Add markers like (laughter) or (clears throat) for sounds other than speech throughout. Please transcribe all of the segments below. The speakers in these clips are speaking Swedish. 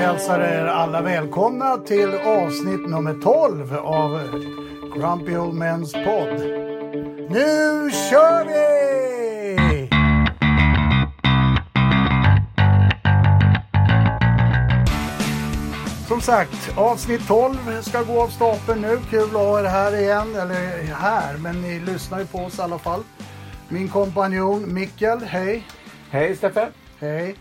hälsar er alla välkomna till avsnitt nummer 12 av Grumpy Old Men's podd. Nu kör vi! Som sagt, avsnitt 12 ska gå av stapeln nu. Kul att ha er här igen. Eller här, men ni lyssnar ju på oss i alla fall. Min kompanjon Mikkel, hej. Hej Steffe! Hej.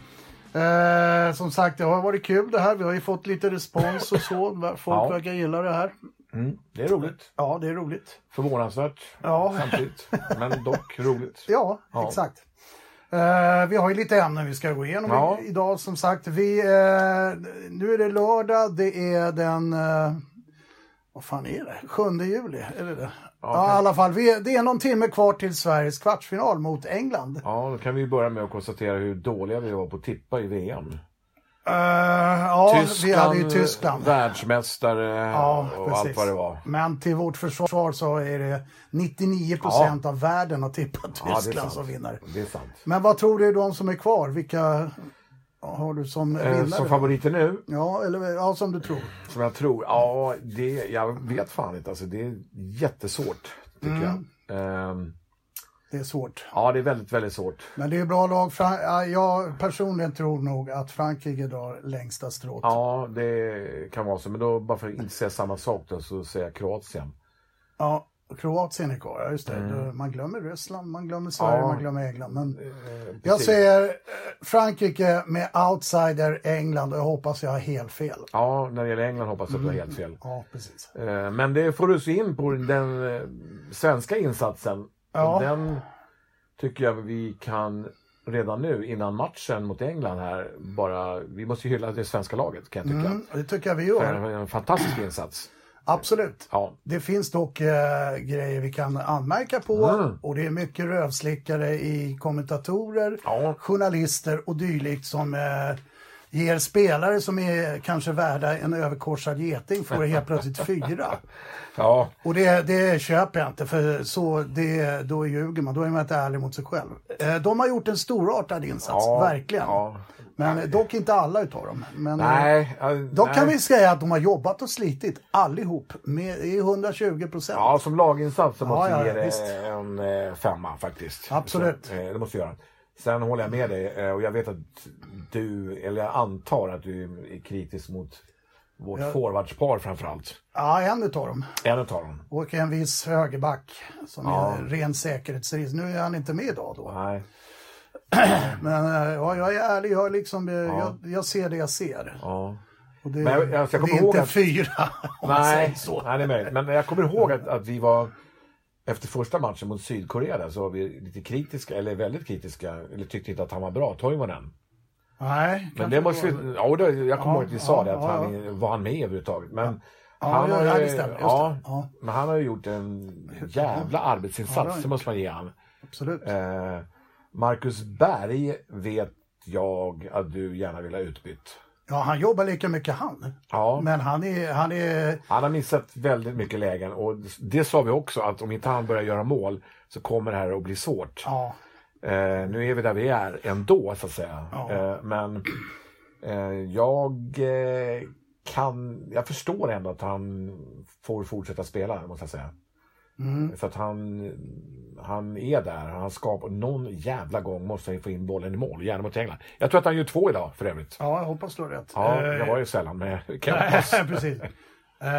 Eh, som sagt, det har varit kul det här. Vi har ju fått lite respons och så. (laughs) Folk Ja. verkar gilla det här. Mm, det är roligt. Ja, det är roligt. Förvånansvärt Ja. samtidigt. Men dock roligt. (laughs) Ja, Ja. exakt. Eh, vi har ju lite ämnen vi ska gå igenom Ja. idag som sagt. Vi, eh, nu är det lördag, det är den, eh, vad fan är det, 7 juli? Är det det? Ja, kan- i alla fall. Vi, det är någon timme kvar till Sveriges kvartsfinal mot England. Ja, då kan vi börja med att konstatera hur dåliga vi var på att tippa i VM. Eh, ja, vi hade ju Tyskland. världsmästare Ja, och precis. allt vad det var. Men till vårt försvar så är det 99 procent av världen har tippat Ja, Tyskland som sant. vinnare. Det är sant. Men vad tror du de som är kvar? Vilka har du som Eh, vinnare? som favoriter nu, Ja, eller ja, som du tror. som jag tror, ja, det, jag vet fan inte. Alltså, det är jättesvårt, tycker Mm. jag. Ehm, Det är svårt. ja, det är väldigt, väldigt svårt. Men det är bra lag. Fran- Jag personligen tror nog att Frankrike drar längsta strået. Ja, det kan vara så. Men då, bara för att inte säga samma sak då, så säger jag Kroatien. Ja, Kroatien är kvar, ja, just det. Mm. Man glömmer Ryssland, man glömmer Sverige, Ja. man glömmer England. Men Eh, jag säger eh, Frankrike med outsider England och jag hoppas jag har helt fel. Ja, när det gäller England hoppas jag att du har helt fel. Ja, precis. Eh, Men det får du se in på den eh, svenska insatsen. Ja. Den tycker jag vi kan redan nu innan matchen mot England här bara, vi måste ju hylla det svenska laget kan jag tycka. Mm, det tycker jag vi För gör. En, en fantastisk insats. Absolut. Ja, Det finns dock eh, grejer vi kan anmärka på Mm. och det är mycket rövslickare i kommentatorer, Ja. journalister och dylikt som eh, ger spelare som är kanske värda en överkorsad geting får helt plötsligt fyra. (laughs) ja, Och det, det köper jag inte för så det, då ljuger man, då är man inte ärlig mot sig själv. Eh, de har gjort en storartad insats, ja verkligen. Ja. Men dock inte alla utav dem. Men, eh, Nej, ja, Då nej. kan vi säga att de har jobbat och slitit allihop med, i 120 procent. Ja, som laginsats så måste ja, vi ge ja, det visst. en eh, femma faktiskt. Absolut. Så, eh, det måste vi göra. Sen håller jag med dig och jag vet att du, eller jag antar att du är kritisk mot vårt Ja. forwardspar framförallt. Ja, en utav dem. En utav dem. Och en viss högerback som Ja. är ren säkerhetsrisk. Nu är han inte med idag då. Nej. (clears throat) Men eh, ja, jag är ärlig, jag, liksom, eh, jag, jag ser det jag ser. Ja. Och det, Men jag- jag ska det är ihåg inte att- fyra, (laughs) om man säger Nej, så. nej, det är möjligt. Men jag kommer ihåg att, att vi var efter första matchen mot Sydkorea där, så var vi lite kritiska, eller väldigt kritiska, eller tyckte inte att han var bra, Toivonen. Nej, Men det måste vi, ja, det, jag kommer Ja, ihåg att vi sa ja, det, att ja, han, var han med överhuvudtaget? Men Ja, han ja, har ju, ja, det stämmer, just ja. Ja. men han har ju gjort en jävla Ja, arbetsinsats, det måste man ge han. Absolut. Eh, Marcus Berg vet jag att du gärna vill ha utbytt. Ja, han jobbar lika mycket han. Ja. Men han är, han är Han har missat väldigt mycket lägen och det sa vi också att om inte han börjar göra mål så kommer det här att bli svårt. ja, Eh, nu är vi där vi är ändå så att säga. Ja. Eh, men eh, jag eh, kan, jag förstår ändå att han får fortsätta spela måste jag säga. Mm, För att han, han är där, han skapar, någon jävla gång måste han få in bollen i mål, gärna mot England. Jag tror att han gör två idag för övrigt. ja, jag hoppas du har rätt. Ja, Eh, jag var ju sällan med (laughs) Kempas. precis. Eh,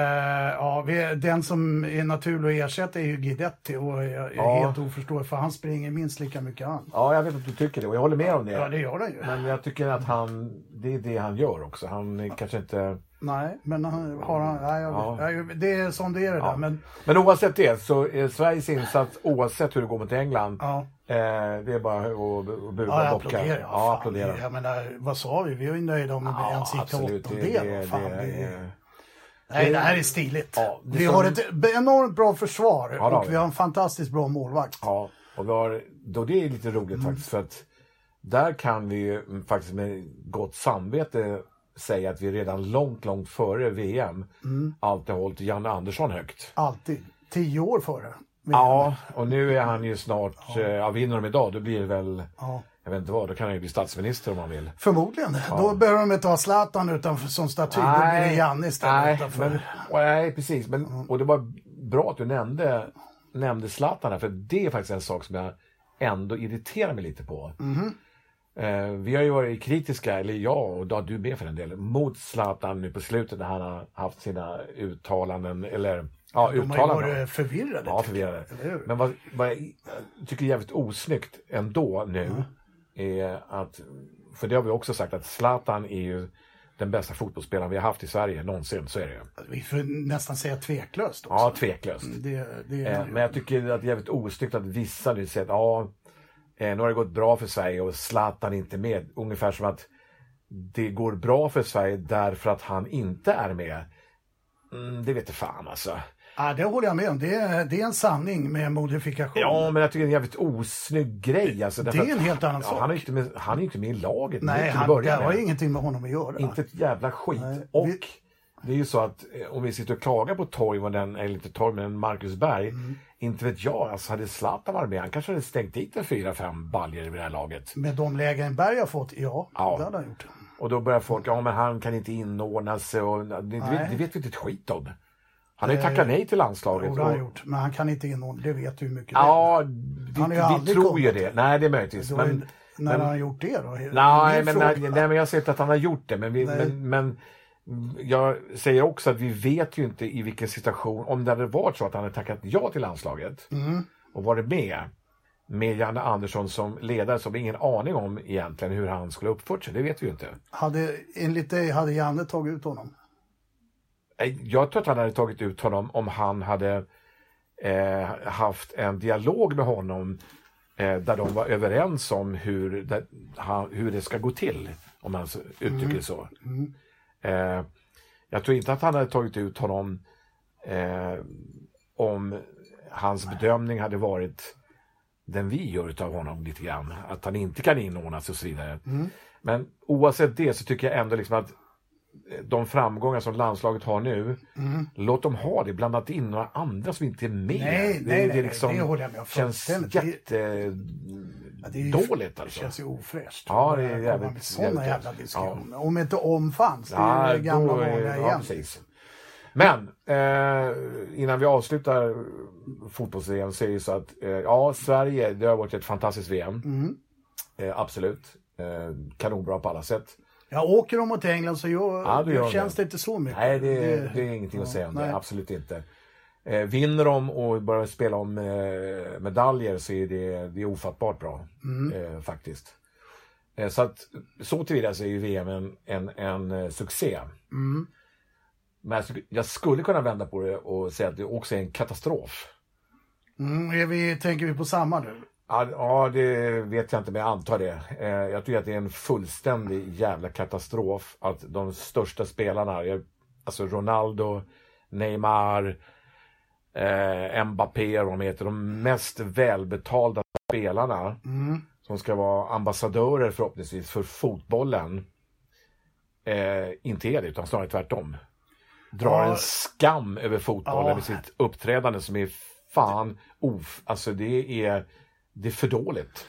ja, vi, den som är naturlig att ersätta är ju Guidetti och jag, är Ja. helt oförståelig för han springer minst lika mycket han. Ja, jag vet att du tycker det och jag håller med om det. Ja, det gör han ju. Men jag tycker att han, det är det han gör också. Han är kanske inte... Nej, men har han, nej, jag, Ja. nej, det är som det är det Ja. där. Men Men oavsett det så är Sveriges insats, oavsett hur det går mot England, ja, eh, det är bara att, buga ja jag och bocka. Ja, Ja, applådera. Jag menar, vad sa vi? Vi är ju nöjda om vi ens gick till åttondel. nej, det här är stiligt. Ja, det vi som- har ett enormt bra försvar har och vi. vi har en fantastiskt bra målvakt. Ja, och vi har, då det är lite roligt Mm. faktiskt för att där kan vi ju faktiskt med gott samvete säga att vi redan långt, långt före VM Mm. alltid hållit Janne Andersson högt. Alltid. Tio år före. Ja, och nu är han ju snart, ja. ja vinner de idag då blir det väl, Ja. jag vet inte vad, då kan han ju bli statsminister om han vill. Förmodligen. Då behöver de inte ha Zlatan utanför som staty. Då blir det Janne istället nej, utanför. men, nej, precis. Men, och det var bra att du nämnde, nämnde Zlatan här, för det är faktiskt en sak som jag ändå irriterar mig lite på. Mhm. Eh, vi har ju varit kritiska, eller jag och ja, du med för den delen, mot Zlatan nu på slutet när han har haft sina uttalanden, eller ja, De har ju uttalanden. varit förvirrade. Ja, jag. förvirrade. Hur? Men vad, vad jag tycker är jävligt osnyggt ändå nu är att, för det har vi också sagt, att Zlatan är ju den bästa fotbollsspelaren vi har haft i Sverige någonsin, så är det ju. Vi får nästan säga tveklöst också. Ja, tveklöst. Det, det Eh, är Men jag tycker att det är jävligt osnyggt att vissa nu säger att ja, eh, nu har det gått bra för Sverige och Zlatan är inte med. Ungefär som att det går bra för Sverige därför att han inte är med. Mm, det vet jag fan alltså. Ja, det håller jag med om. Det är, det är en sanning med modifikation. Ja, men jag tycker det är en jävligt osnygg grej. Alltså, Det är en helt annan ja, sak. Han är ju inte med, han är inte med i laget Nej, han, det har ingenting med honom att göra. Inte ett jävla skit. Nej, Och vi- det är ju så att eh, om vi sitter och klagar på Toivonen, eller inte Toivonen, Marcus Berg. Mm. Inte vet jag, alltså hade Zlatan varit med, han kanske hade stängt dit en fyra, fem baljor vid det här laget. Med de lägen Berg har fått, ja, Ja. det hade han gjort. Och då börjar folk, ja men han kan inte inordna sig och det, det, det vet vi inte ett skit om. Han har ju tackat nej till landslaget. Det har han gjort. Men han kan inte inordna, det vet du hur mycket Ja, Han har vi, vi tror kommit. ju det. Nej, det är möjligtvis. det Men, när men- har han gjort det då? Nej, men, nej, nej, men jag har sett att han har gjort det. Men, vi, men, men jag säger också att vi vet ju inte i vilken situation, om det hade varit så att han hade tackat ja till landslaget Mm. och varit med med Janne Andersson som ledare som ingen aning om egentligen hur han skulle uppfört sig. Det vet vi ju inte. Hade, enligt dig hade Janne tagit ut honom? Jag tror att han hade tagit ut honom om han hade eh, haft en dialog med honom eh, där de var överens om hur det, hur det ska gå till, om man uttrycker det så. Eh, jag tror inte att han hade tagit ut honom eh, om hans bedömning hade varit den vi gör utav honom lite grann. Att han inte kan inordnas och så vidare. Men oavsett det så tycker jag ändå liksom att de framgångar som landslaget har nu, låt dem ha det. Blanda inte in några andra som inte är med. Nej, det, nej, det, liksom det håller jag med om känns. Det- jättedåligt Det alltså. känns ju ofräscht. Ja, det är jävligt- sådana jävla diskussioner. Om inte om fanns, det är Ja, ju det gamla vanliga ja, igen. precis. Men eh, innan vi avslutar fotbolls-VM så är det så att eh, ja, Sverige, det har varit ett fantastiskt VM. Mm. Eh, absolut. Eh, kanonbra på alla sätt. Ja, åker de mot England så gör, Ja, det känns det inte så mycket. Nej, det, det är ingenting att säga om det. Absolut inte. Eh, vinner de och börjar spela om eh, medaljer så är det, det är ofattbart bra. Mm. Eh, faktiskt. Eh, så att så tillvida så är ju VM en, en, en eh, succé. Mm. Men jag, skulle- jag kunna vända på det och säga att det också är en katastrof. Mm, vi, tänker vi på samma nu? Ja, det vet jag inte, men jag antar det. Eh, jag tycker att det är en fullständig jävla katastrof att de största spelarna, alltså Ronaldo, Neymar, eh, Mbappé och vad de heter, de mest välbetalda spelarna Mm. som ska vara ambassadörer förhoppningsvis för fotbollen, eh, inte är det, utan snarare tvärtom. Drar Ja. en skam över fotbollen Ja. med sitt uppträdande som är fan of... Alltså det är, det är för dåligt.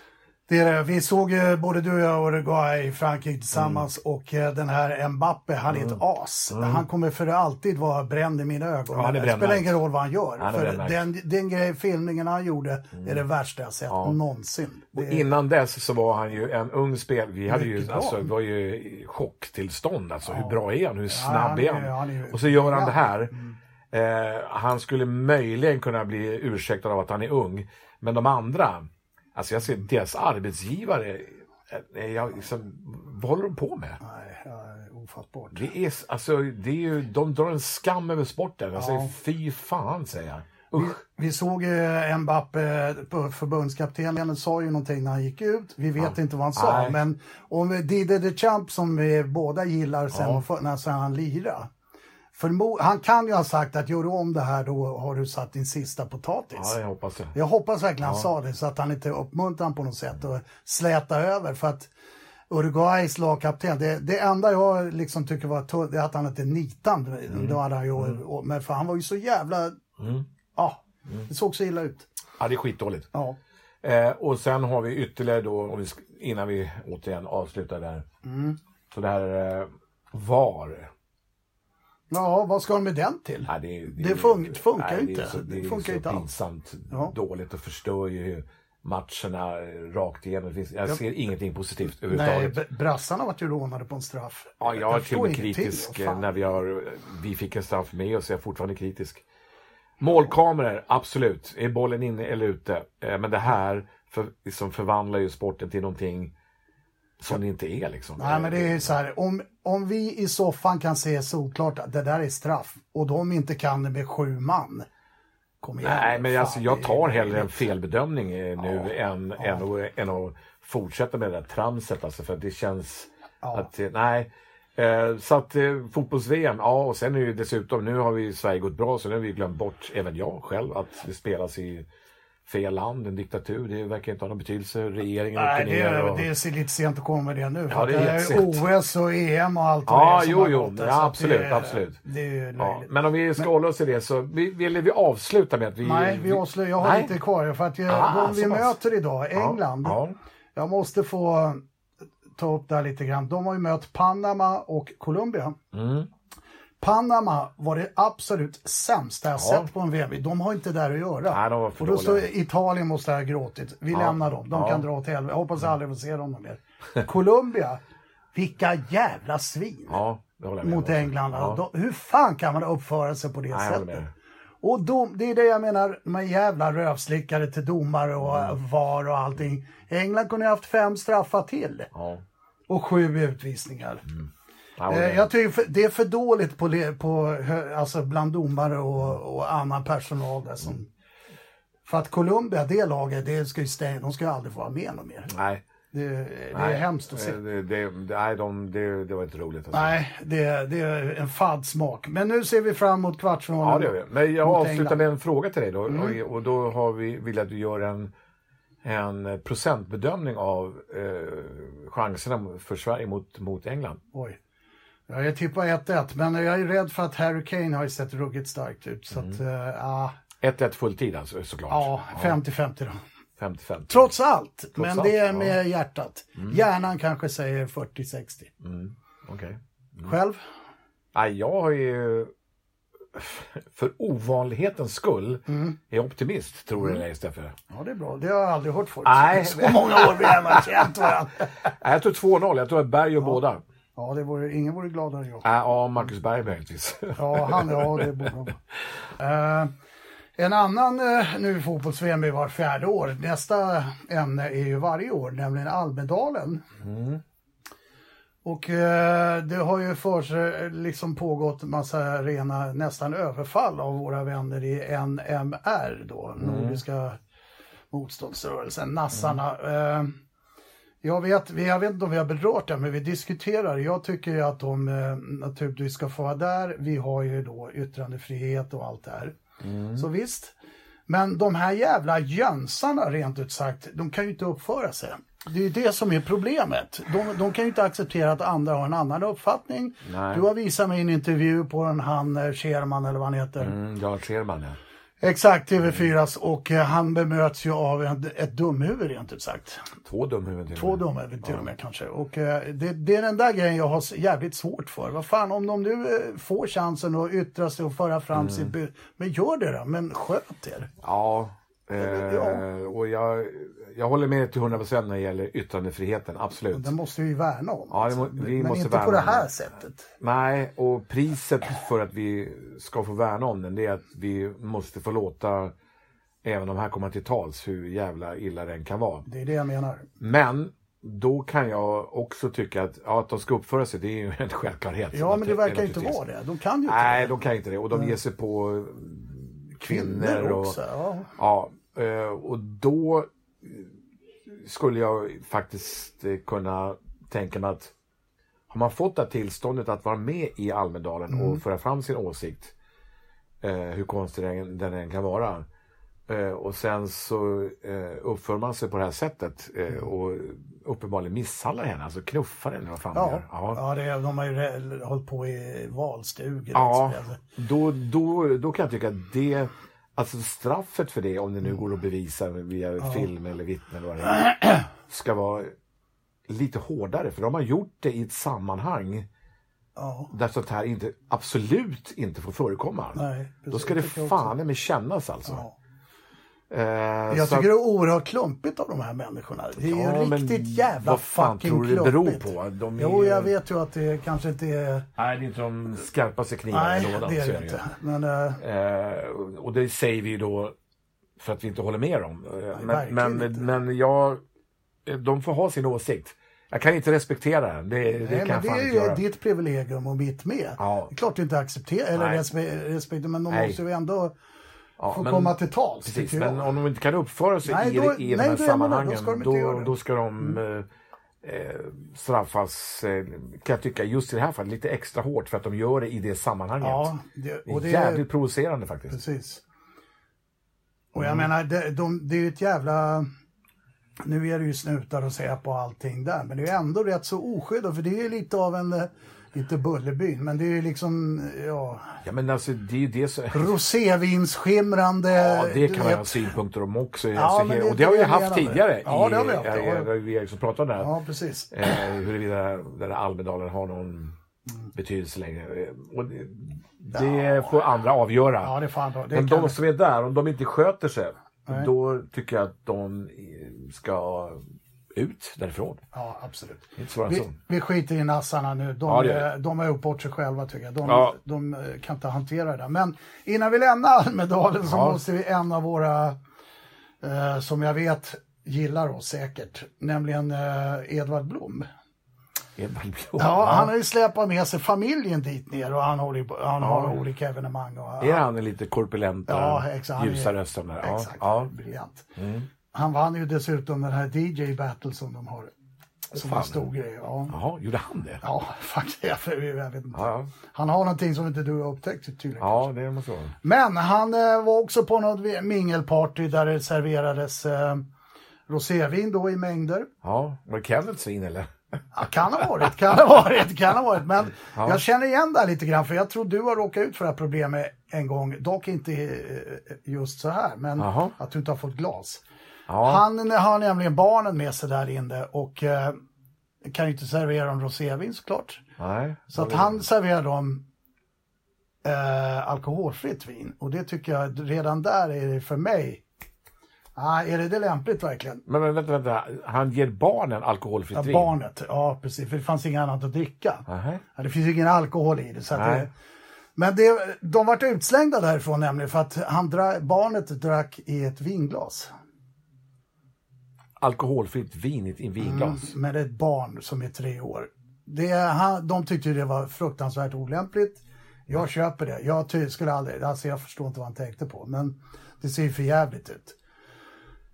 Det är det. Vi såg ju både du och jag Uruguay i Frankrike tillsammans Mm. och eh, den här Mbappe, han är ett as. Han kommer för alltid vara bränd i mina ögon. Ja, det spelar ingen roll vad han gör. Han för den, den grej, filmningen han gjorde är det värsta jag sett någonsin. Det, Och innan dess så var han ju en ung spel. Vi hade ju, Mycket alltså, var ju chocktillstånd. Alltså, hur bra är han? Hur snabb han är är- han? är och så gör han Ja. det här. Eh, han skulle möjligen kunna bli ursäktad av att han är ung. Men de andra, alltså jag ser deras arbetsgivare, eh, jag, liksom, vad håller de på med? nej, ja, ofattbart. Det är, alltså, det är ju, de drar en skam över sporten. Jag säger Ja. fy fan, säger jag. Usch. Vi såg ju Mbappe, på förbundskaptenen sa ju någonting när han gick ut. Vi vet inte vad han sa, Nej. men om vi- Didier Deschamps som vi båda gillar sen Ja. när sen han lirade. Förmo- han kan ju ha sagt att gör du om det här då har du satt din sista potatis. Ja, jag hoppas det. Jag hoppas verkligen han sa det så att han inte uppmuntrar han på något sätt och släta över. För att Uruguays lagkapten, det, det enda jag liksom tycker var det är att han inte nitande. Mm. Då hade han ju, och- Men för han var ju så jävla, ja, det såg så illa ut. Ja, det är skitdåligt. Ja. Eh, och sen har vi ytterligare då, vi, innan vi återigen avslutar där. Mm. Så det här eh, VAR. Ja, vad ska de med den till? Nej, det, Det fun- funkar nej, inte. Det, är så, Det det, funkar är så inte alls. pinsamt Ja. dåligt och förstör ju matcherna rakt igenom. Det jag Ja. ser ingenting positivt Nej, överhuvudtaget. b- brassarna vart ju rånade på en straff. Ja, jag är till och med kritisk eh, när vi, har, vi fick en straff med oss. Jag är fortfarande kritisk. Målkameror, absolut. Är bollen inne eller ute? Eh, Men det här för, liksom förvandlar ju sporten till någonting som det inte är. Liksom. Nej, men det är så här, om, om vi i soffan kan se solklart att det där är straff och de inte kan det med sju man. Kom igen. Nej, men fan, alltså, jag tar hellre en felbedömning eh, nu Ja, än, ja. Än, att, än att fortsätta med det där tramset. Alltså, för det känns Ja. att, eh, nej. Eh, så att fotbolls-VM, ja och sen är ju dessutom, nu har vi Sverige gått bra så nu har vi glömt bort, även jag själv, att det spelas i fel land, en diktatur. Det verkar inte ha någon betydelse. Regeringen Nej, åker det, ner är, och... det är lite sent att komma med det nu. Ja, det är det är. OS och EM och allt Ja, det som jo, har jo, gått ja, absolut, det, är- absolut. Det är Ja, men om vi ska hålla oss i det så vi, vill vi avsluta med att vi... Nej, vi avslöjar. Jag har Nej. lite kvar. För att jag, Ah, de vi möter idag, Ja, England. Ja, Jag måste få ta upp det här lite grann. De har ju mött Panama och Colombia. Mm. Panama var det absolut sämsta jag Ja. sett på en VM. De har inte där att göra. Nej, de var för och då står. Italien måste ha gråtit. Vi Ja. lämnar dem. De Ja. kan dra åt helvete. Jag hoppas jag aldrig får se dem mer. (laughs) Colombia, vilka jävla svin med mot. England. De, hur fan kan man uppföra sig på det Nej, sättet? med. Och dom, det är det jag menar, de här jävla rövslickare till domare och Mm. VAR och allting. England kunde ha haft fem straffar till och sju utvisningar. håller Eh, jag tycker för, det är för dåligt på, på, alltså bland domare och, och annan personal där som... För att Colombia, det laget, det ska ju stänga, de ska ju aldrig få vara med någon mer. Nej. Det, det är nej. hemskt att se. Eh, Det, det, nej, de, det, det var inte roligt. Alltså. Nej, det, det är en fadd smak. Men nu ser vi fram emot kvartsfinalen. Ja, det gör vi. Men jag avslutar England. med en fråga till dig då. Mm. Och, och då har vi, vill jag att du gör en, en procentbedömning av eh, chanserna för Sverige mot, mot England. Oj. Ja, jag tippar 1-1, men jag är rädd för att Harry Kane har ju sett ruggigt starkt ut. Så Mm. att, eh, ja, 1-1 fulltid alltså såklart. ja, 50-50 då. 50-50. Trots allt, men allt, det är ja. Mm. med hjärtat. Hjärnan kanske säger 40-60. Okej. Själv? Nej, jag har ju för ovanlighetens skull Mm. är optimist, tror du eller ej, Steffe? Ja, det är bra. Det har jag aldrig hört förut. Nej. (laughs) Så många år vi har känt varandra. Jag tror 2-0. Jag tror att Berg gör båda. Ja, det vore, ingen vore gladare än jag. Äh, ja, Marcus Berg möjligtvis. Ja, han, ja det borde han vara. Eh, En annan, eh, nu fotbolls-VM är var fjärde år. Nästa ämne är ju varje år, nämligen Almedalen. Och eh, det har ju för sig liksom pågått massa rena nästan överfall av våra vänner i NMR då, Nordiska motståndsrörelsen, nassarna. Eh, jag vet, vi- jag vet inte om vi har berört det, men vi diskuterar. Jag tycker ju att de eh, naturligtvis ska få vara där. Vi har ju då yttrandefrihet och allt det här. Så visst. Men de här jävla jönsarna rent ut sagt, de kan ju inte uppföra sig. Det är ju det som är problemet. De, de kan ju inte acceptera att andra har en annan uppfattning. Nej. Du har visat mig en intervju på en han eh, Scherman eller vad han heter. Mm, Jan Scherman, ja. Exakt, TV4 och eh, han bemöts ju av en, ett dumhuvud rent ut sagt. Två dumhuvuden till Två med. dumhuvud till och med kanske. Och eh, det, det är den där grejen jag har jävligt svårt för. Vad fan, om de nu eh, får chansen att yttra sig och föra fram Mm. sitt bud, men gör det då, men sköt er. Ja, eh, Ja. och jag, jag håller med till 100% när det gäller yttrandefriheten, absolut. Den måste vi värna om. Ja, må- vi men måste inte värna på det här sättet. Nej, och priset för att vi ska få värna om den det är att vi måste få låta även de här komma till tals hur jävla illa den kan vara. Det är det jag menar. Men då kan jag också tycka att, ja, att de ska uppföra sig, det är ju en självklarhet. Ja, men det verkar inte vara det. De kan ju inte Nej, det. de kan inte det. Och de ger sig på kvinnor. Kvinnor och, också. Ja. Ja, eh, och då eh, skulle jag faktiskt eh, kunna tänka mig att har man fått det tillståndet att vara med i Almedalen Mm. och föra fram sin åsikt, eh, hur konstig den, än kan vara, eh, och sen så eh, uppför man sig på det här sättet eh, och uppenbarligen misshandlar henne, alltså knuffar henne, vad fan Ja, gör. ja. det, de har ju hållit på i valstugor. Ja, liksom. då, då, då kan jag tycka att det, alltså straffet för det, om det nu går att bevisa via film eller vittnen eller vad det är, (clears throat) ska vara lite hårdare. För de har gjort det i ett sammanhang Ja, där sånt här inte, absolut inte får förekomma. nej. Då precis. ska det också. fan med kännas alltså. Ja. Eh, Jag tycker att- det är oerhört klumpigt av de här människorna. Det är ju Ja, men riktigt jävla vad fan fucking tror du det beror klumpigt. på? De är Jo, ju- jag vet ju att det kanske inte är... Nej, det är inte de skarpaste knivarna Nej, i lådan. det är det ju. inte. Men eh, Eh, och det säger vi ju då för att vi inte håller med dem. Eh, men, men, men jag, eh, de får ha sin åsikt. Jag kan inte respektera den. Det, det nej, kan men det är ju göra. ditt privilegium och mitt med. Ja. Det är klart du inte accepterar, eller Nej. respekt, respekt men de Nej. måste ju ändå Ja, få men- komma till tals. Precis, men om de inte kan uppföra sig Nej, i, då- i de nej, här då är man det. Då sammanhangen, ska de då, det. då ska de eh, eh, straffas, eh, kan jag tycka, just i det här fallet, lite extra hårt för att de gör det i det sammanhanget. Ja, det, det och är det jävligt provocerande faktiskt. Precis. Och jag Mm. menar, det, de, det är ju ett jävla... Nu är det ju snutar och säga på allting där, men det är ändå rätt så oskyddat, för det är ju lite av en, eh, inte Bullerbyn, men det är ju liksom, ja, Ja men alltså det är ju det som... rosévinsskimrande... Ja, det kan man ha synpunkter om också. Ja, alltså, det och det har vi haft tidigare. Ja, i, det har vi haft, i- ja. Vi har liksom pratat om det här. Ja, precis. Eh, huruvida den där Almedalen har någon betydelse längre. Och det, det får andra avgöra. Ja, det bra. Det Men de som är där, om de inte sköter sig, Nej. då tycker jag att de ska ut därifrån. Ja, absolut. Inte svårare än Vi, vi skiter i nassarna nu. De, Ja, det de har gjort bort sig själva tycker jag. De, Ja. de eh, kan inte hantera det där. Men innan vi lämnar Almedalen så Ja. måste vi en av våra, eh, som jag vet gillar oss säkert, nämligen eh, Edvard Blom. Edvard Blom. Ja, han har ju släpat med sig familjen dit ner och han, håller, han har olika evenemang. Och, Är han lite korpulenta, Ja, exakt. Ljusa rösten? Ja. Exakt, Ja. Mm. Han vann ju dessutom den här DJ Battle som de har. Som fan. en stor grej. Ja, Jaha, gjorde han det? ja (laughs) faktiskt. Jag, vet inte. Ja, Han har någonting som inte du har upptäckt tydligen. ja det måste vara. Men han eh, var också på något mingelparty där det serverades eh, rosévin då i mängder. Ja, var det Kenneths vin eller? (laughs) Ja, kan ha varit, kan ha varit, kan ha varit. Men Ja. jag känner igen det här lite grann för jag tror du har råkat ut för det här problemet en gång. Dock inte eh, just så här, men Jaha. att du inte har fått glas. Ja, Han har nämligen barnen med sig där inne och eh, kan ju inte servera dem rosévin såklart. nej. Så att han serverar dem eh, alkoholfritt vin. Och det tycker jag, redan där är det för mig, ah, är det, det lämpligt verkligen? Men, men vänta, vänta. Han ger barnen alkoholfritt Ja, vin? barnet, ja precis, för det fanns inget annat att dricka. Ja, det finns ingen alkohol i det. Så Nej. det men det, de vart utslängda därifrån nämligen för att han dra, barnet drack i ett vinglas. Alkoholfritt vin i ett vinglas? med ett barn som är tre år. Det, han, de tyckte det var fruktansvärt olämpligt. Jag köper det. Jag skulle aldrig, alltså jag förstår inte vad han tänkte på, men det ser ju för jävligt ut.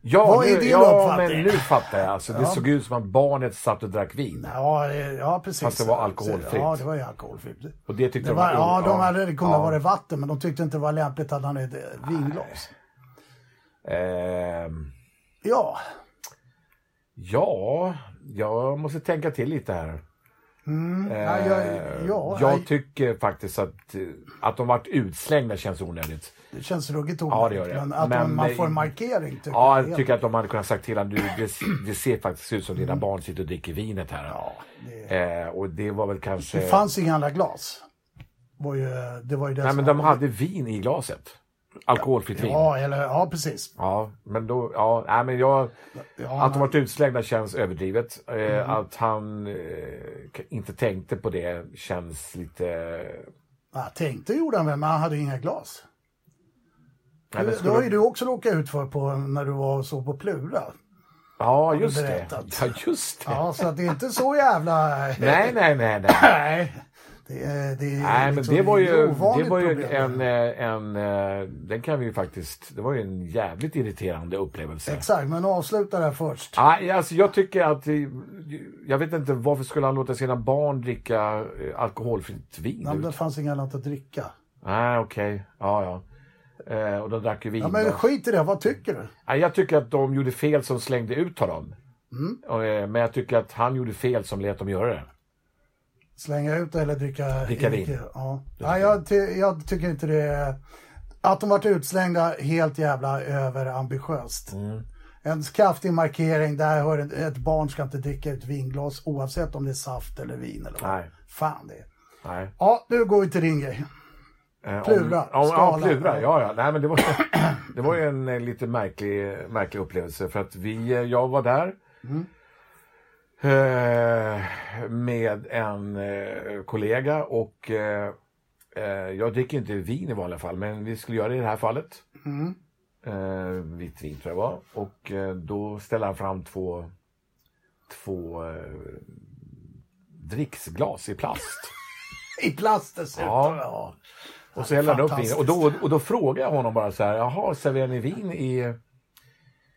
Ja, Vad är nu, din ja uppfattning? men nu fattar jag. Alltså, Det såg ut som att barnet satt och drack vin. Ja, det- ja precis. Fast det var alkoholfritt. Ja, det var ju alkoholfritt. Och det tyckte Det de var, ja, de ja. hade det kunde Ja. ha varit vatten, men de tyckte inte det var lämpligt att han hade ett vinglas. Ehm, Ja, ja, jag måste tänka till lite här. mm, Eh, ja, jag, ja, jag tycker faktiskt att, eh, att de vart utslängda känns onödigt. det känns ruggigt Ja, det gör onödigt, det. men att Men, man, eh, får en markering tycker Ja, jag. tycker att de hade kunnat sagt till du, det, det ser faktiskt ut som dina barn sitter och dricker vinet här. Mm. Ja, det, Eh, och det var väl kanske... det fanns inga andra glas. Var ju, det var ju det Nej, men de hade vin i glaset. Alkoholfritt vin. Ja, Ja, eller, ja precis. men då, ja, nej men jag, Ja, att de varit utslängda känns överdrivet. Eh, Mm. Att han eh, inte tänkte på det känns lite... ja, tänkte gjorde han väl, men han hade inga glas. Nej, det, det har ju du också råkat ut för på, när du var och så på Plura. Ja, just det. Ja, just det. Ja, så att det är inte så jävla... Nej, nej, nej, nej. (laughs) Det, är- det är Nej, men liksom det var ju, det var ju en, eh, en, eh, den kan vi ju faktiskt, det var ju en jävligt irriterande upplevelse. Exakt, men avsluta där först. Nej, alltså jag tycker att, jag vet inte varför skulle han låta sina barn dricka eh, alkoholfritt vin? Nej, men det fanns inget annat att dricka. Nej, okej, ja, ja. Eh, och de drack ju vin. Ja, men då. skit i det, vad tycker du? Nej, jag tycker att de gjorde fel som slängde ut honom. Mm. Men jag tycker att han gjorde fel som lät dem göra det. Slänga ut eller dricka... Dricka vin. Ja. Ja, jag, ty, jag tycker inte det är... Att de varit utslängda helt jävla överambitiöst. En kraftig markering, där hör ett, barn ska inte dricka ett vinglas oavsett om det är saft eller vin eller vad Nej. fan det är. Nej. Ja, nu går vi till din grej. Eh, Plura, Om, ja, ja, skala. plura. Ja, ja. Nej, men det var, det var ju en lite märklig, märklig upplevelse för att vi, eh, jag var där eh, med en eh, kollega och eh, eh, jag dricker inte vin i vanliga fall, men vi skulle göra det i det här fallet. Eh, vitt vin tror jag var. Och eh, då ställde han fram två, två eh, dricksglas i plast. (laughs) I plast dessutom. Ja. Ja. Och så hällde han upp vin. Och då, och då frågade jag honom bara så här, jaha, serverar ni vin i,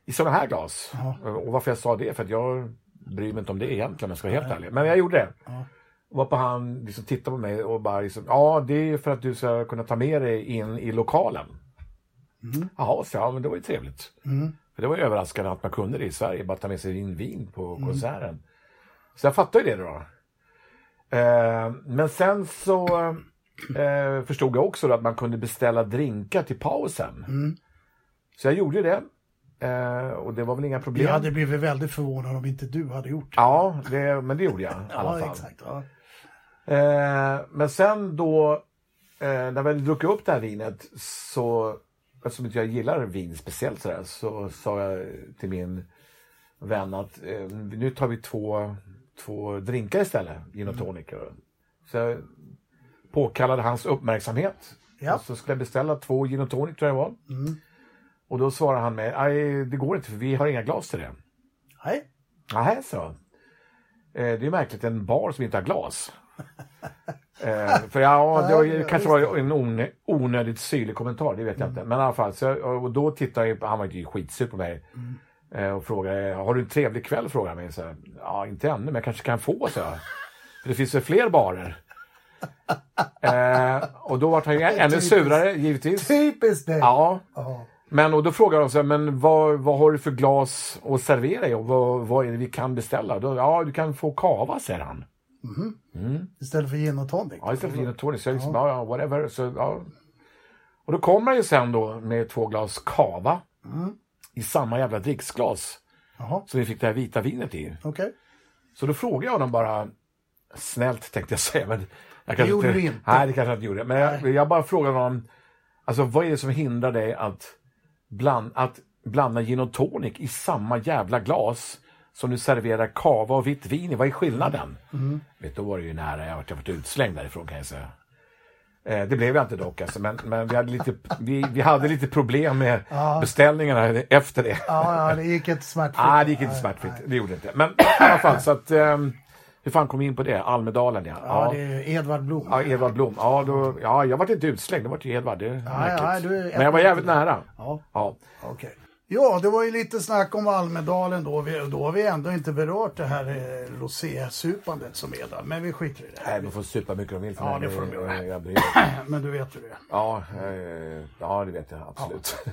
i sådana här glas? Och varför jag sa det, för att jag bryr mig inte om det egentligen om jag ska vara helt ärlig. Men jag gjorde det. Och varpå han liksom tittade på mig och bara liksom, ja det är för att du ska kunna ta med dig in i lokalen. Jaha, så ja men det var ju trevligt. För det var ju överraskande att man kunde det i Sverige, bara ta med sig in vin på konserten. Så jag fattade ju det då. Eh, men sen så eh, förstod jag också då att man kunde beställa drinkar till pausen. Så jag gjorde det. Eh, och det var väl inga problem. Jag hade blivit väldigt förvånad om inte du hade gjort det. Ja, det, men det gjorde jag i alla Ja, fall. exakt. Ja. Eh, men sen då, eh, när vi hade druckit upp det här vinet, så eftersom inte jag gillar vin speciellt sådär, så sa jag till min vän att eh, nu tar vi två, två drinkar istället, gin och tonic. Så jag påkallade hans uppmärksamhet. Ja. Och så skulle jag beställa två gin och tonic tror jag det var. Och då svarade han mig, nej det går inte för vi har inga glas till det. Nej. Nej, så. Eh, det är ju märkligt, en bar som inte har glas. (laughs) eh, för ja, det var, ju- kanske var en onö, onödigt syrlig kommentar, det vet jag inte. Men i alla fall, så, och då tittade jag, han var ju skitsur på mig. Eh, och frågade, har du en trevlig kväll? Frågade han mig. Så, här, ja, inte ännu, men jag kanske kan få, så. För det finns väl fler barer. (laughs) eh, och då var han ju ännu surare, givetvis. Typiskt dig. Ja, Ja. Men och då frågar de så här, men vad, vad har du för glas att servera i och vad, vad är det vi kan beställa? Då, ja, du kan få kava, säger han. Istället för gin och tonic. Ja, istället för gin och tonic. Så jag liksom, ja, ja, whatever. Så, ja. Och då kommer jag ju sen då med två glas kava i samma jävla dricksglas Jaha, som vi fick det här vita vinet i. okej. Så då frågade jag honom bara, snällt tänkte jag säga, men jag kanske gjorde du inte. Nej, det kanske jag inte gjorde. Men jag, jag bara frågade honom, alltså vad är det som hindrar dig att, bland, att blanda gin och tonic i samma jävla glas som du serverar kava och vitt vin i? Vad är skillnaden? Mm. Vet, då var det ju nära jag vart jag varit utslängd därifrån kan jag säga. Eh, det blev jag inte dock, alltså, men, men vi, hade lite, vi, vi hade lite problem med (laughs) beställningarna efter det. Ja, ja, det gick inte smärtfritt. (laughs) Nej, det gick inte smärtfritt. Det gjorde det inte. Men i alla fall, så att... Um, hur fan kom vi in på det? Almedalen, ja. Ja, det är Edvard Blom. Ja, Edvard Blom. Ja, då, ja, jag var inte utslängd. Det var till Edvard. Det är ja, märkligt. du Men jag var jävligt nära. Ja, Ja. okej. Ja, det var ju lite snack om Almedalen då. Vi, då har vi ändå inte berört det här eh, rosésupandet som är där. Men vi skiter i det. Nej, de får supa mycket de vill. för Ja, det får de göra. (clears throat) Men du vet hur det är. Ja, eh, ja, det vet jag absolut. Ja,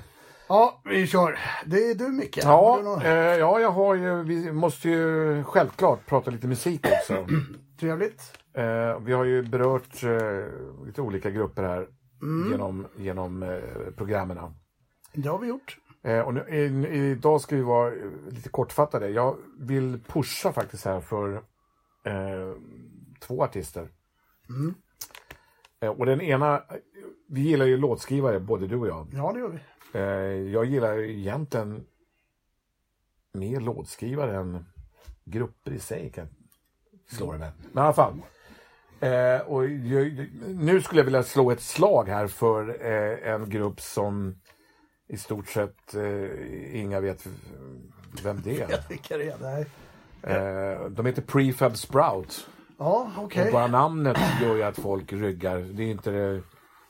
vi kör. Det är du Micke. Ja, du något eh, ja, jag har ju... Vi måste ju självklart prata lite musik också. (clears throat) trevligt? Eh, vi har ju berört eh, lite olika grupper här Mm. genom, genom eh, programmen. Det har vi gjort. Eh, och nu, i, idag ska vi vara eh, lite kortfattade. Jag vill pusha faktiskt här för två artister. Eh, och den ena, vi gillar ju låtskrivare, både du och jag. Ja, det gör vi. Eh, jag gillar egentligen mer låtskrivare än grupper i sig. Kan slå det med. Men i alla fall. Eh, och jag, nu skulle jag vilja slå ett slag här för eh, en grupp som i stort sett eh, inga vet vem det är. Vilka det är. Nej. Eh, de heter Prefab Sprout. Ja, okej. Och bara namnet gör ju att folk ryggar. Det är inte det,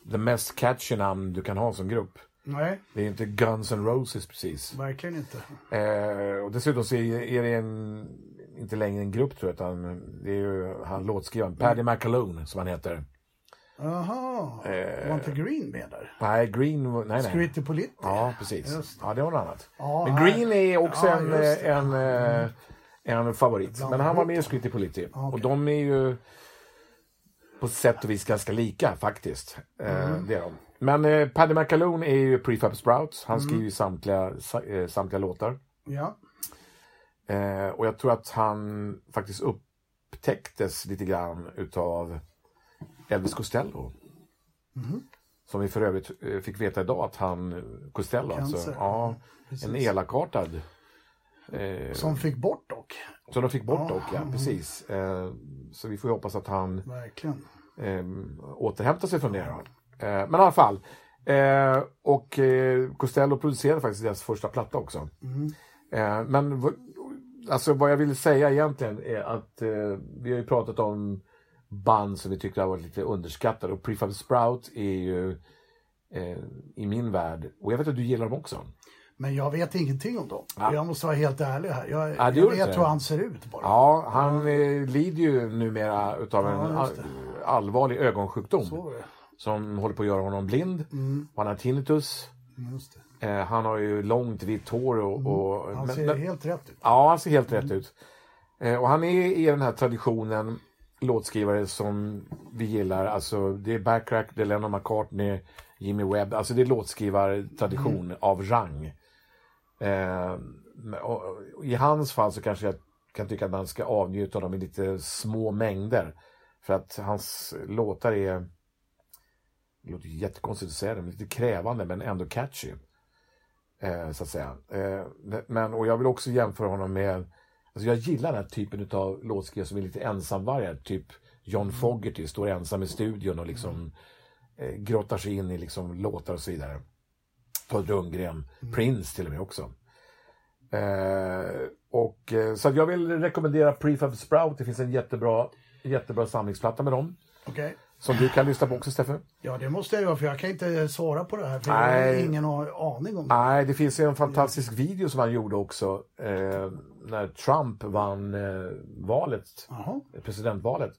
det mest catchy namn du kan ha som grupp. Nej, Det är inte Guns N' Roses precis. verkligen inte. Eh, och dessutom så är det en, inte längre en grupp tror jag, utan det är ju han låtskrivaren, Paddy McAloon som han heter. Jaha, Eh. var inte Green med där? Nej, Green, nej nej. Scritti Politti? Ja, precis. Ja, det var något annat. Ja, Men. Green är också Ja, en, det. en, eh, en favorit. Men han var med i Scritti Politti. Och de är ju på sätt och vis ganska lika faktiskt. Eh, Mm. Det är de. Men eh, Paddy McAloon är ju Prefab Sprouts. Han skriver ju samtliga, sa- eh, samtliga låtar. Ja. Eh, och jag tror att han faktiskt upptäcktes lite grann utav Elvis Costello. Som vi för övrigt eh, fick veta idag att han, Costello alltså, Cancer. ja, Precis. en elakartad. Eh, Som fick bort dock. som de fick bort Ja, dock, ja precis. Eh, så vi får hoppas att han Verkligen. eh, återhämta sig från det. Då. Eh, men i alla fall. Eh, och eh, Costello producerade faktiskt deras första platta också. Eh, men alltså, vad jag vill säga egentligen är att vi har ju pratat om band som vi tyckte har varit lite underskattade och Prefab Sprout är ju i min värld, och jag vet att du gillar dem också. Men jag vet ingenting om dem. Ja. Jag måste vara helt ärlig här. Jag, Ja, jag vet hur han ser ut bara. Ja, han eh, lider ju numera utav en Ja, allvarlig ögonsjukdom. Som håller på att göra honom blind. Och han har tinnitus. Det. Eh, han har ju långt vitt hår och... och Mm. Han men- ser men- helt rätt ut. Ja, han ser helt rätt ut. Eh, och han är i den här traditionen låtskrivare som vi gillar. Alltså det är Backrack, det är Lennon McCartney, Jimmy Webb. Alltså det är låtskrivartradition av rang. Eh, och, och I hans fall så kanske jag kan tycka att man ska avnjuta dem i lite små mängder. För att hans låtar är, det låter jättekonstigt att säga det, men lite krävande men ändå catchy. Eh, så att säga. Eh, men, och jag vill också jämföra honom med, alltså jag gillar den här typen av låtskrivare som är lite ensamvargar. Typ John Fogerty står ensam i studion och liksom eh, grottar sig in i liksom låtar och så vidare. Todd Rundgren, Prince till och med också. Eh, och, så jag vill rekommendera Prefab Sprout. Det finns en jättebra, jättebra samlingsplatta med dem. Okej. Som du kan lyssna på också, Steffe. Ja, det måste jag göra för jag kan inte svara på det här. För jag har Nej. ingen aning om det. Nej, det finns en fantastisk video som han gjorde också. Eh, när Trump vann eh, valet, Jaha. presidentvalet.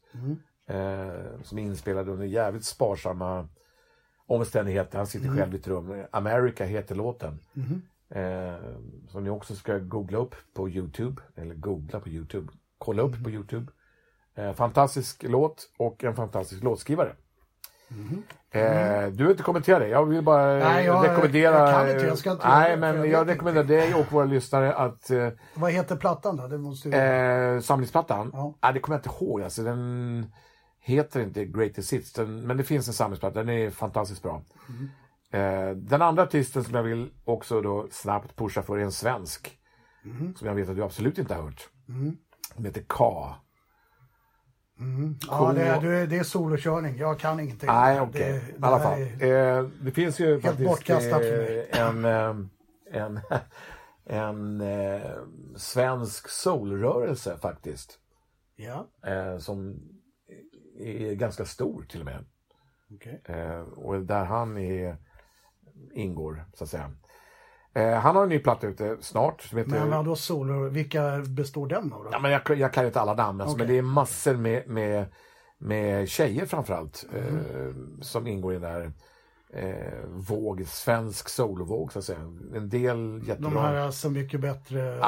Eh, som är inspelad under jävligt sparsamma omständigheter. Han sitter själv i ett rum. America heter låten. Eh, som ni också ska googla upp på Youtube. Eller googla på Youtube. Kolla upp på Youtube. Eh, fantastisk låt och en fantastisk låtskrivare. Eh, du vill inte kommentera det. Jag vill bara eh, Nej, jag- rekommendera... jag kan inte, jag ska inte Nej, men jag jag rekommenderar dig och våra lyssnare att eh, Vad heter plattan då? Det måste ju... Eh, samlingsplattan? Ja. Ja. det kommer jag inte ihåg. Alltså, den heter inte Greatest Hits, den, men det finns en samlingsplatta. Den är fantastiskt bra. Eh, den andra artisten som jag vill också då snabbt pusha för är en svensk. Som jag vet att du absolut inte har hört. Den heter K. ja, det är, det är solokörning. Jag kan ingenting. Nej, okej. Det- I det alla här fall. är- Eh, det finns ju faktiskt bortkastat för mig. eh, en, eh, en, (laughs) en eh, svensk soulrörelse faktiskt. Ja, Eh, som är ganska stor till och med. okej. Eh, och där han är, ingår, så att säga. Eh, han har en ny platta ute snart. Som heter, Men vadå solo? Vilka består den av då? ja, men jag, jag kan ju inte alla namn, alltså, men det är massor med, med, med tjejer framförallt eh, Mm. som ingår i den där eh, våg, svensk solovåg så att säga. En del jättebra. De här är Så mycket bättre. Eller?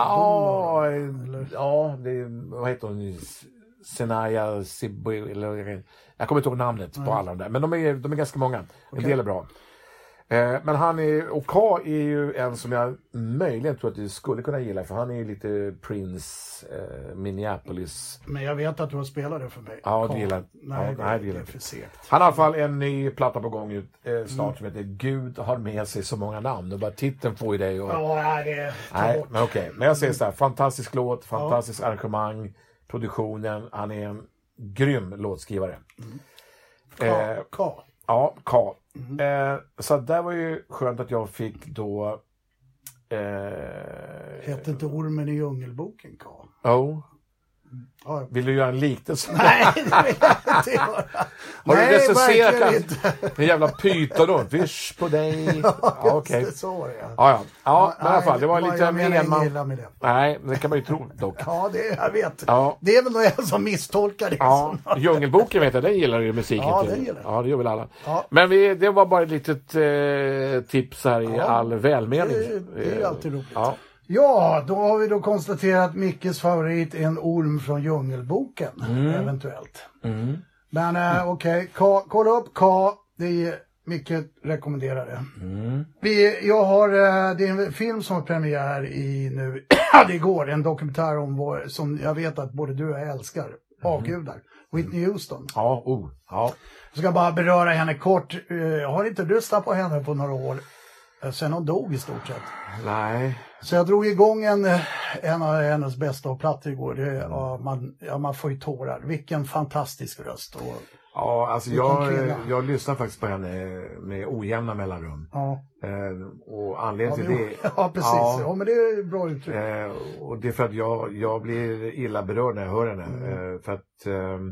ja det, vad heter hon? Senaya eller jag kommer inte ihåg namnet på alla de där, men de är, de är ganska många. En del är bra. Eh, men han är, och K är ju en som jag möjligen tror att du skulle kunna gilla, för han är ju lite Prince, eh, Minneapolis. Men jag vet att du har spelat det för mig. Ja, du Kom. gillar- Nej, ja, det, nej, du det gillar är inte. för segt. Han har i alla fall en ny platta på gång ut, eh, Mm. snart som heter Gud har med sig så många namn. Och bara titeln får ju dig att... Ja, nej, det... Ta Nej, bort. men okej. Men jag säger så här, fantastisk låt, fantastiskt arrangemang, produktionen, han är en grym låtskrivare. Eh, K. K. ja, K. Mm. Eh, så det var ju skönt att jag fick då... Eh, Hette inte Ormen i Djungelboken K? oh, Ja. Vill du göra en liknelse? (laughs) Nej, det vill jag inte göra. Har du Nej, recenserat verkligen den? En jävla pyton då, visch på dig. (laughs) Ja, okej. Just det, Så var det ja. Ja, ja. ja men i alla fall, det var lite inget man... Nej, men det kan man ju tro dock. Ja, det, jag vet. Ja. Det är väl jag som misstolkar det. Ja, som- Djungelboken vet jag, den gillar ju musiken Ja, till. den gillar. Ja, det gör väl alla. Ja. Men vi, det var bara ett litet eh, tips här i Ja, all välmening. det- det är ju Eh, alltid roligt. Ja. Ja, då har vi då konstaterat Mickes favorit är en orm från Djungelboken, Mm. eventuellt. Men eh, okej, K- kolla upp K. Det är mycket rekommenderar det. Vi, jag har, eh, det är en film som har premiär i nu, (clears throat) det igår, en dokumentär om vår, som jag vet att både du och jag älskar, avgudar. Whitney Houston. Ja, oh, ja. Jag ska bara beröra henne kort. Eh, Jag har inte lyssnat på henne på några år. eh, Sen hon dog i stort sett. Nej, Så jag drog igång en, en av hennes bästa plattor igår. Det, ja, man, ja, man får ju tårar. Vilken fantastisk röst. Och, ja, alltså jag, jag lyssnar faktiskt på henne med ojämna mellanrum. ja. Eh, och Ja, anledningen till det... (laughs) ja, precis. Ja. Ja, men det är bra uttryck. Eh, och det är för att jag, jag blir illa berörd när jag hör henne. Mm. Eh, för att ehm,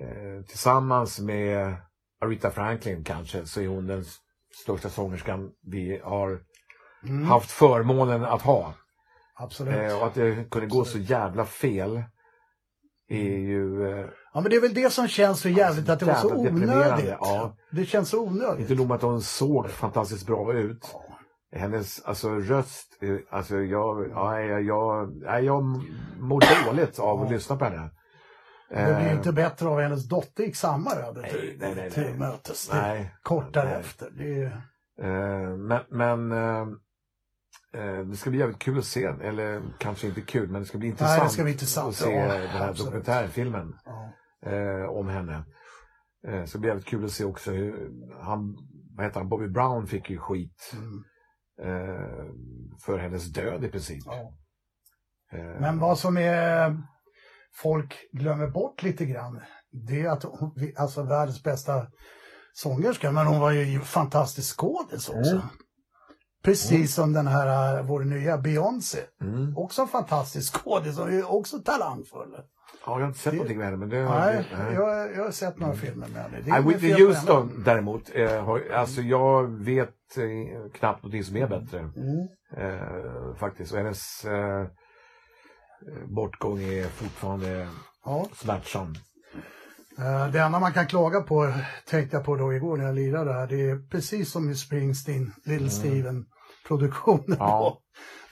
eh, tillsammans med Aretha Franklin kanske så är hon den största sångerskan vi har Mm, haft förmånen att ha. absolut. Eh, och att det kunde gå så jävla fel är ju eh, Ja, men det är väl det som känns så jävligt att det var så onödigt. ja. Det känns så onödigt. inte nog med att hon såg fantastiskt bra ut. Hennes alltså, röst, eh, alltså jag, ja, jag, jag, nej, jag mår dåligt av att Ja. lyssna på henne. Det blir ju Eh, inte bättre av hennes dotter gick samma öde Nej, till, nej, nej, till mötes. Det, nej, kort därefter. Det är, Eh, men men det ska bli jävligt kul att se, eller kanske inte kul, men det ska bli intressant, det ska bli intressant, att se ja, den här absolut. dokumentärfilmen ja. eh, om henne. Eh, det ska bli jävligt kul att se också hur han, vad heter han, Bobby Brown fick ju skit Mm, eh, för hennes död i princip. ja. Eh, Men vad som är folk glömmer bort lite grann, det är att hon, alltså världens bästa sångerska, men hon var ju fantastisk skådis också. Mm. Precis som den här, äh, vår nya Beyoncé. mm. Också en fantastisk skådis och är också talangfull. Ja, jag har inte sett Det- någonting med henne, men det... Nej, det, nej. jag, jag har sett några filmer med henne. Nej, Whitney. Houston däremot, eh, har, alltså jag vet eh, knappt någonting som är bättre. Mm. Eh, faktiskt. Och hennes eh, bortgång är fortfarande Ja. smärtsam. Eh, Det enda man kan klaga på, tänkte jag på då igår när jag lirade här, det är precis som i Springsteen, Little Steven-produktionen. Mm. Ja.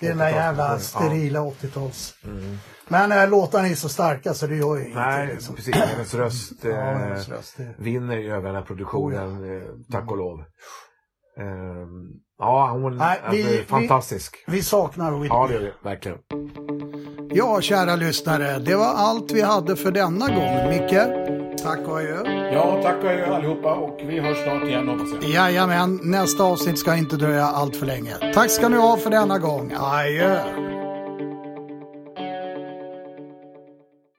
Det är den där 80-talsproduktionen, jävla ja. sterila 80-tals. Mm. Men äh, låtarna är så starka så det gör ju Nej, ingenting. Liksom. precis. Hennes röst (clears throat) eh, Ja, hennes röst, det- vinner ju över den här produktionen, eh, tack och lov. Eh, ja, hon Nej, vi- vi- fantastisk. Vi saknar Whitney. Ja, det gör vi verkligen. Ja, kära lyssnare, det var allt vi hade för denna gång. Micke, tack och adjö. Ja, tack och adjö allihopa och vi hörs snart igen hoppas jag. Jajamän, nästa avsnitt ska inte dröja allt för länge. Tack ska ni ha för denna gång. Adjö.